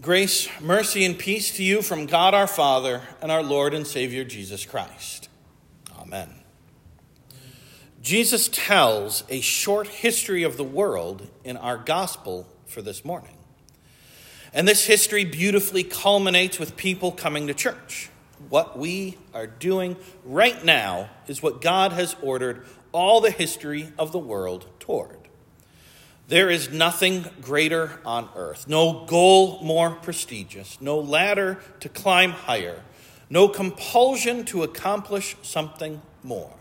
Grace, mercy, and peace to you from God our Father and our Lord and Savior Jesus Christ. Amen. Jesus tells a short history of the world in our gospel for this morning. And this history beautifully culminates with people coming to church. What we are doing right now is what God has ordered all the history of the world toward. There is nothing greater on earth, no goal more prestigious, no ladder to climb higher, no compulsion to accomplish something more.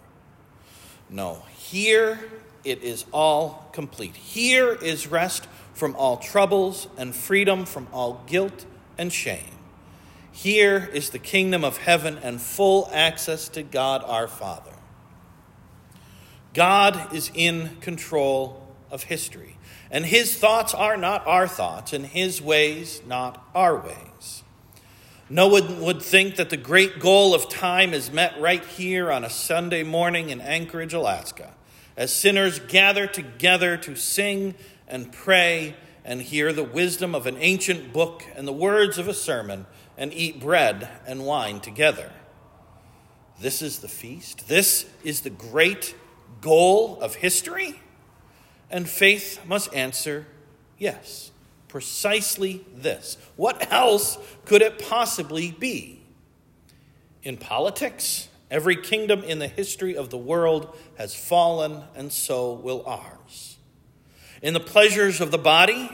No, here it is all complete. Here is rest from all troubles and freedom from all guilt and shame. Here is the kingdom of heaven and full access to God our Father. God is in control of history. And his thoughts are not our thoughts, and his ways not our ways. No one would think that the great goal of time is met right here on a Sunday morning in Anchorage, Alaska, as sinners gather together to sing and pray and hear the wisdom of an ancient book and the words of a sermon and eat bread and wine together. This is the feast. This is the great goal of history. And faith must answer yes. Precisely this. What else could it possibly be? In politics, every kingdom in the history of the world has fallen, and so will ours. In the pleasures of the body,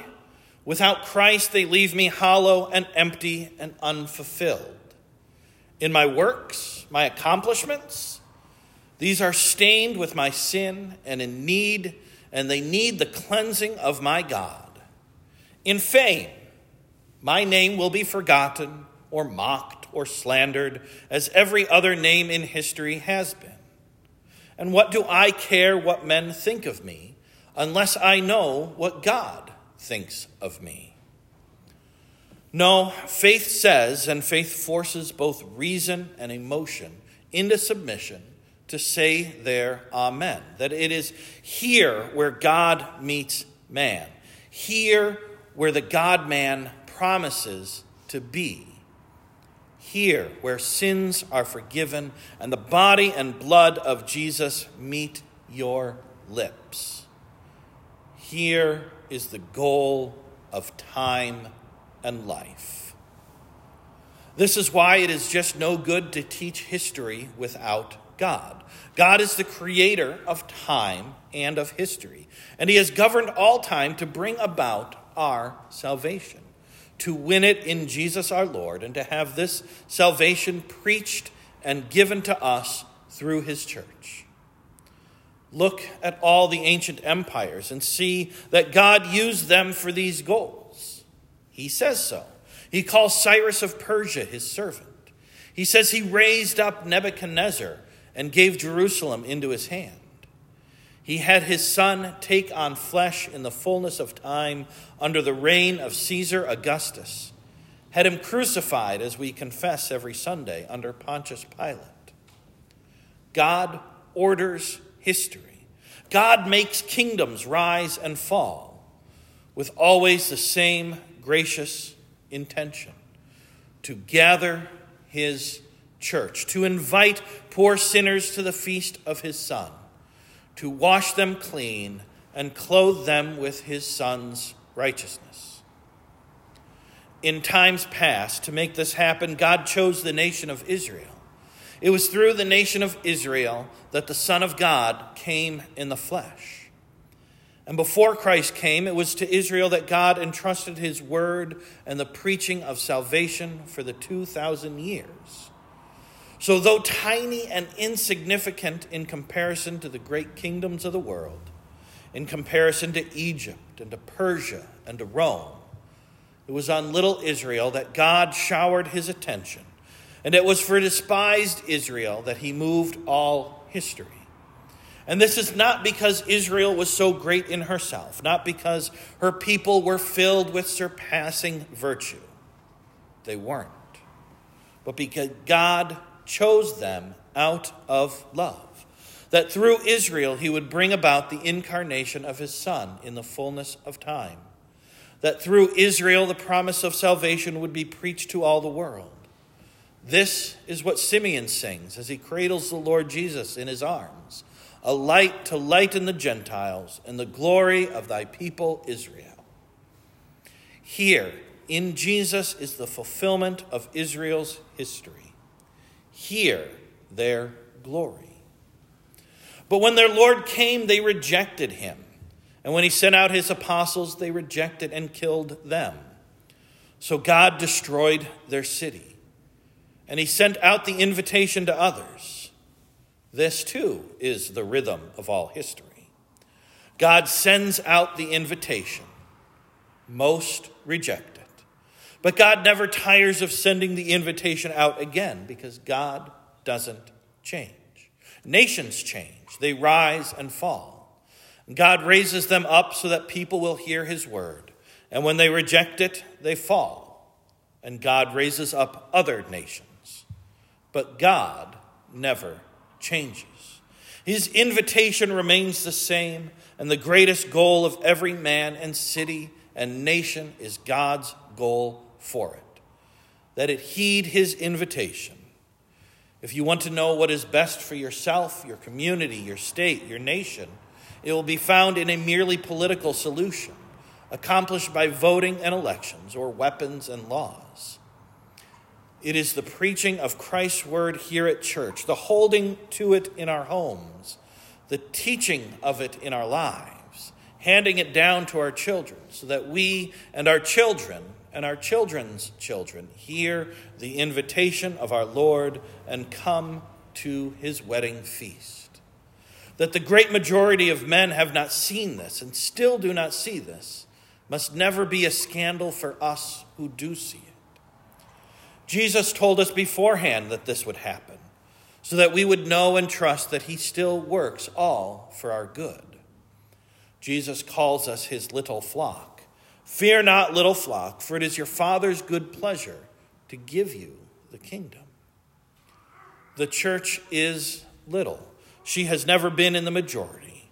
without Christ, they leave me hollow and empty and unfulfilled. In my works, my accomplishments, these are stained with my sin and in need and they need the cleansing of my God. In fame, my name will be forgotten or mocked or slandered as every other name in history has been. And what do I care what men think of me unless I know what God thinks of me? No, faith says, and faith forces both reason and emotion into submission to say their Amen. That it is here where God meets man, here where the God man promises to be, here where sins are forgiven and the body and blood of Jesus meet your lips. Here is the goal of time and life. This is why it is just no good to teach history without God. God is the creator of time and of history, and He has governed all time to bring about our salvation, to win it in Jesus our Lord, and to have this salvation preached and given to us through His church. Look at all the ancient empires and see that God used them for these goals. He says so. He calls Cyrus of Persia his servant. He says he raised up Nebuchadnezzar and gave Jerusalem into his hand. He had his son take on flesh in the fullness of time under the reign of Caesar Augustus, had him crucified, as we confess every Sunday, under Pontius Pilate. God orders history. God makes kingdoms rise and fall with always the same gracious intention to gather his church, to invite poor sinners to the feast of his Son, to wash them clean and clothe them with his Son's righteousness. In times past, to make this happen, God chose the nation of Israel. It was through the nation of Israel that the Son of God came in the flesh. And before Christ came, it was to Israel that God entrusted his word and the preaching of salvation for the 2,000 years. So, though tiny and insignificant in comparison to the great kingdoms of the world, in comparison to Egypt and to Persia and to Rome, it was on little Israel that God showered his attention. And it was for despised Israel that he moved all history. And this is not because Israel was so great in herself, not because her people were filled with surpassing virtue. They weren't. But because God chose them out of love, that through Israel he would bring about the incarnation of his Son in the fullness of time, that through Israel the promise of salvation would be preached to all the world. This is what Simeon sings as he cradles the Lord Jesus in his arms a light to lighten the Gentiles and the glory of thy people Israel. Here, in Jesus, is the fulfillment of Israel's history. Here, their glory. But when their Lord came, they rejected him. And when he sent out his apostles, they rejected and killed them. So God destroyed their city. And he sent out the invitation to others. This too is the rhythm of all history. God sends out the invitation. Most reject. But God never tires of sending the invitation out again because God doesn't change. Nations change, they rise and fall. God raises them up so that people will hear his word. And when they reject it, they fall. And God raises up other nations. But God never changes. His invitation remains the same, and the greatest goal of every man and city and nation is God's goal for it that it heed his invitation. If you want to know what is best for yourself, your community, your state, your nation, it will be found in a merely political solution, accomplished by voting and elections or weapons and laws. It is the preaching of Christ's word here at church, the holding to it in our homes, the teaching of it in our lives, handing it down to our children so that we and our children and our children's children hear the invitation of our Lord and come to his wedding feast that the great majority of men have not seen this and still do not see this must never be a scandal for us who do see it. Jesus told us beforehand that this would happen, so that we would know and trust that He still works all for our good. Jesus calls us His little flock. Fear not, little flock, for it is your Father's good pleasure to give you the kingdom. The church is little she has never been in the majority.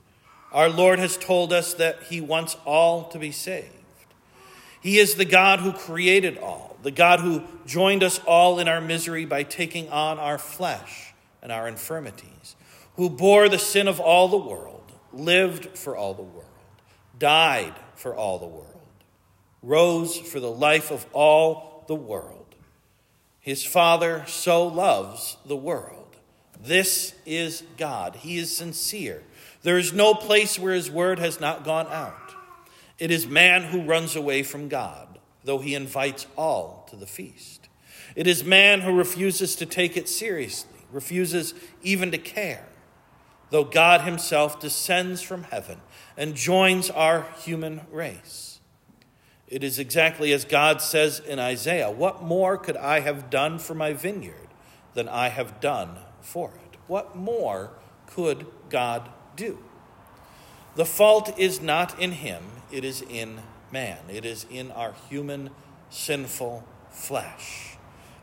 Our Lord has told us that He wants all to be saved. He is the God who created all, the God who joined us all in our misery by taking on our flesh and our infirmities, who bore the sin of all the world, lived for all the world, died for all the world, rose for the life of all the world. His Father so loves the world this is God. He is sincere. There is no place where his word has not gone out. It is man who runs away from God, though he invites all to the feast. It is man who refuses to take it seriously, refuses even to care, though God himself descends from heaven and joins our human race. It is exactly as God says in Isaiah What more could I have done for my vineyard than I have done for it. What more could God do? The fault is not in him, it is in man. It is in our human, sinful flesh.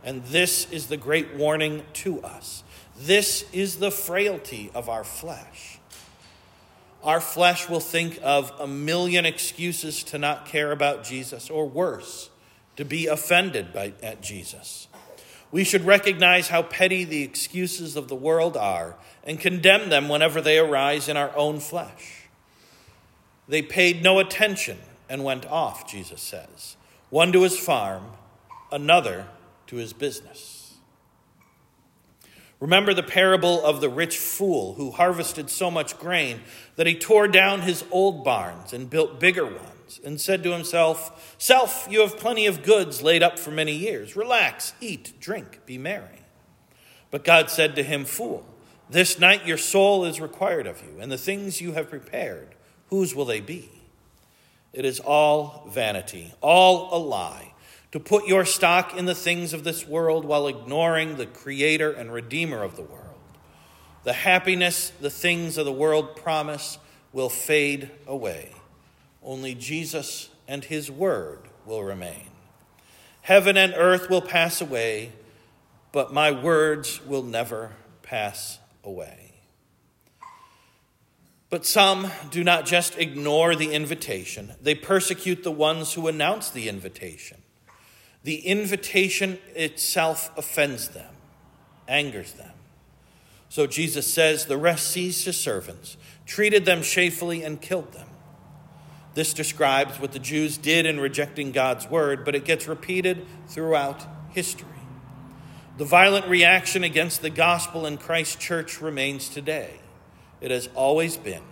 And this is the great warning to us. This is the frailty of our flesh. Our flesh will think of a million excuses to not care about Jesus, or worse, to be offended by, at Jesus. We should recognize how petty the excuses of the world are and condemn them whenever they arise in our own flesh. They paid no attention and went off, Jesus says, one to his farm, another to his business. Remember the parable of the rich fool who harvested so much grain that he tore down his old barns and built bigger ones and said to himself, Self, you have plenty of goods laid up for many years. Relax, eat, drink, be merry. But God said to him, Fool, this night your soul is required of you, and the things you have prepared, whose will they be? It is all vanity, all a lie, to put your stock in the things of this world while ignoring the Creator and Redeemer of the world. The happiness the things of the world promise will fade away. Only Jesus and his word will remain. Heaven and earth will pass away, but my words will never pass away. But some do not just ignore the invitation, they persecute the ones who announce the invitation. The invitation itself offends them, angers them. So Jesus says, The rest seized his servants, treated them shamefully, and killed them. This describes what the Jews did in rejecting God's word, but it gets repeated throughout history. The violent reaction against the gospel in Christ's church remains today. It has always been.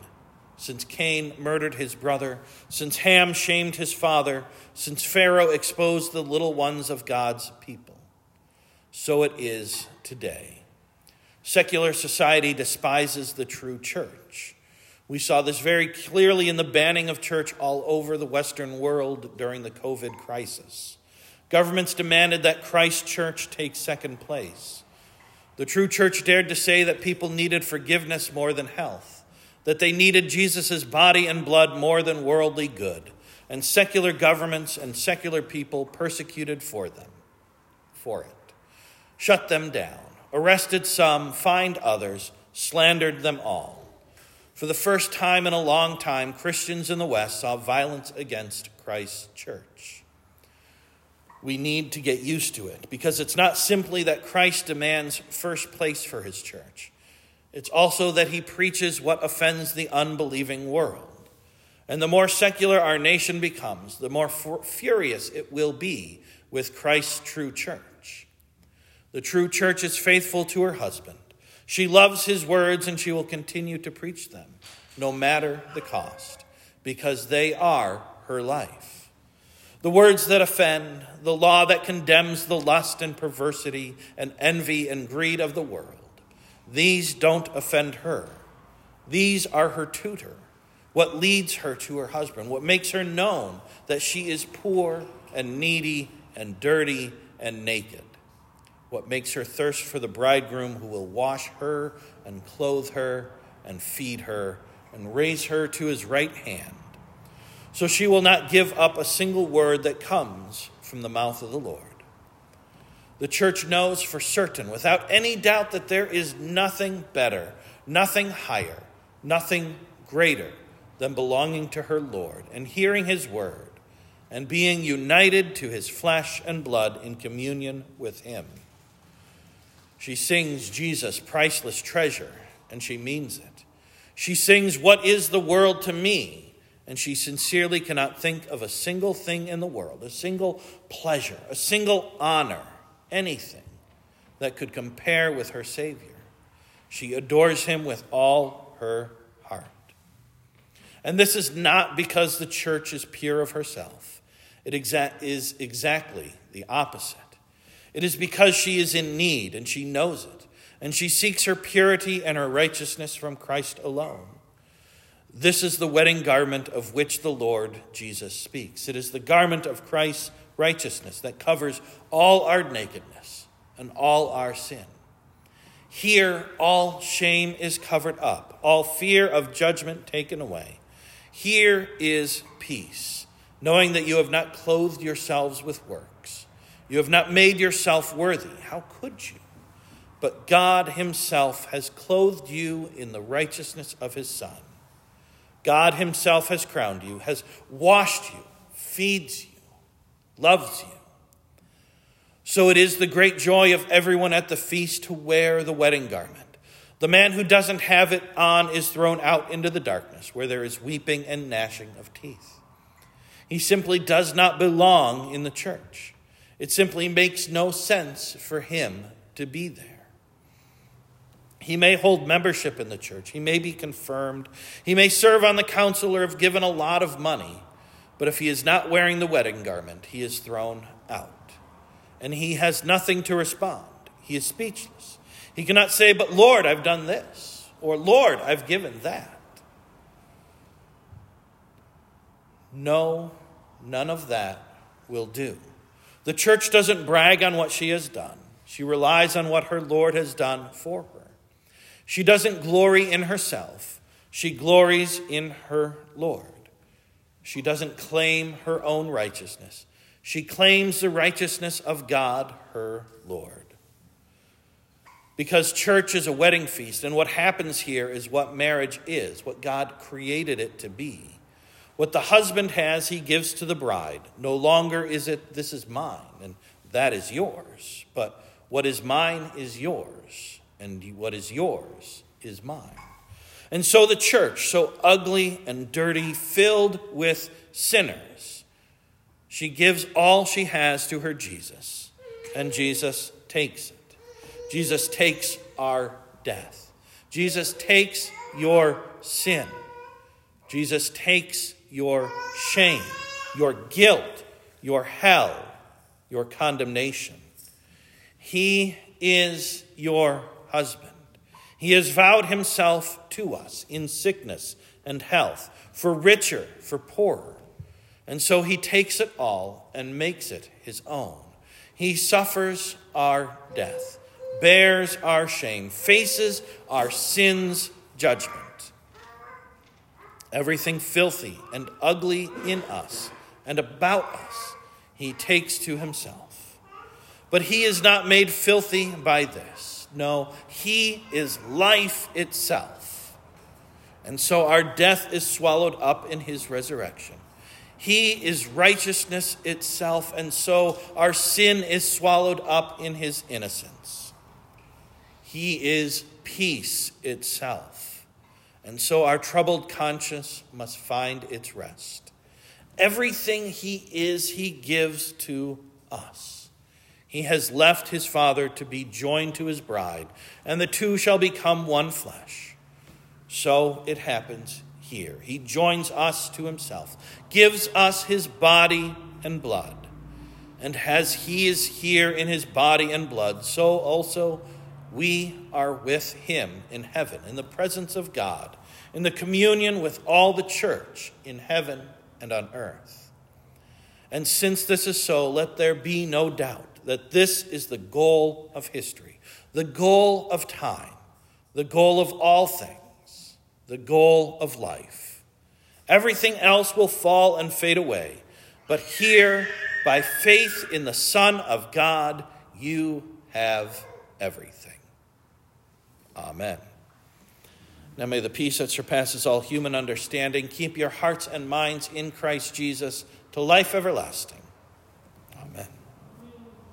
Since Cain murdered his brother, since Ham shamed his father, since Pharaoh exposed the little ones of God's people. So it is today. Secular society despises the true church. We saw this very clearly in the banning of church all over the Western world during the COVID crisis. Governments demanded that Christ church take second place. The true church dared to say that people needed forgiveness more than health, that they needed Jesus' body and blood more than worldly good, and secular governments and secular people persecuted for them, for it, shut them down, arrested some, fined others, slandered them all. For the first time in a long time, Christians in the West saw violence against Christ's church. We need to get used to it because it's not simply that Christ demands first place for his church, it's also that he preaches what offends the unbelieving world. And the more secular our nation becomes, the more furious it will be with Christ's true church. The true church is faithful to her husband. She loves his words and she will continue to preach them, no matter the cost, because they are her life the words that offend, the law that condemns the lust and perversity and envy and greed of the world. These don't offend her. These are her tutor, what leads her to her husband, what makes her known that she is poor and needy and dirty and naked, what makes her thirst for the bridegroom who will wash her and clothe her and feed her and raise her to his right hand so she will not give up a single word that comes from the mouth of the Lord. The church knows for certain, without any doubt, that there is nothing better, nothing higher, nothing greater than belonging to her Lord and hearing his word and being united to his flesh and blood in communion with him. She sings Jesus' priceless treasure, and she means it. She sings, What is the world to me? and she sincerely cannot think of a single thing in the world, a single pleasure, a single honor, anything that could compare with her Savior. She adores him with all her heart. And this is not because the church is pure of herself, it exa- is exactly the opposite. It is because she is in need and she knows it, and she seeks her purity and her righteousness from Christ alone. This is the wedding garment of which the Lord Jesus speaks. It is the garment of Christ's righteousness that covers all our nakedness and all our sin. Here, all shame is covered up, all fear of judgment taken away. Here is peace, knowing that you have not clothed yourselves with works. You have not made yourself worthy. How could you? But God Himself has clothed you in the righteousness of His Son. God Himself has crowned you, has washed you, feeds you, loves you. So it is the great joy of everyone at the feast to wear the wedding garment. The man who doesn't have it on is thrown out into the darkness, where there is weeping and gnashing of teeth. He simply does not belong in the church. It simply makes no sense for him to be there. He may hold membership in the church. He may be confirmed. He may serve on the council or have given a lot of money. But if he is not wearing the wedding garment, he is thrown out. And he has nothing to respond. He is speechless. He cannot say, But Lord, I've done this, or Lord, I've given that. No, none of that will do. The church doesn't brag on what she has done, she relies on what her Lord has done for her. She doesn't glory in herself, she glories in her Lord. She doesn't claim her own righteousness, she claims the righteousness of God, her Lord. Because church is a wedding feast, and what happens here is what marriage is, what God created it to be. What the husband has, he gives to the bride. No longer is it, this is mine, and that is yours. But what is mine is yours, and what is yours is mine. And so the church, so ugly and dirty, filled with sinners, she gives all she has to her Jesus, and Jesus takes it. Jesus takes our death. Jesus takes your sin. Jesus takes your shame, your guilt, your hell, your condemnation. He is your husband. He has vowed himself to us in sickness and health, for richer, for poorer. And so he takes it all and makes it his own. He suffers our death, bears our shame, faces our sins' judgment. Everything filthy and ugly in us and about us, he takes to himself. But he is not made filthy by this. No, He is life itself. And so our death is swallowed up in His resurrection. He is righteousness itself, and so our sin is swallowed up in His innocence. He is peace itself. And so our troubled conscience must find its rest. Everything He is, He gives to us. He has left his Father to be joined to his bride, and the two shall become one flesh. So it happens here. He joins us to himself, gives us his body and blood. And as he is here in his body and blood, so also we are with him in heaven, in the presence of God, in the communion with all the church in heaven and on earth. And since this is so, let there be no doubt that this is the goal of history, the goal of time, the goal of all things, the goal of life. Everything else will fall and fade away, but here, by faith in the Son of God, you have everything. Amen. Now may the peace that surpasses all human understanding keep your hearts and minds in Christ Jesus to life everlasting.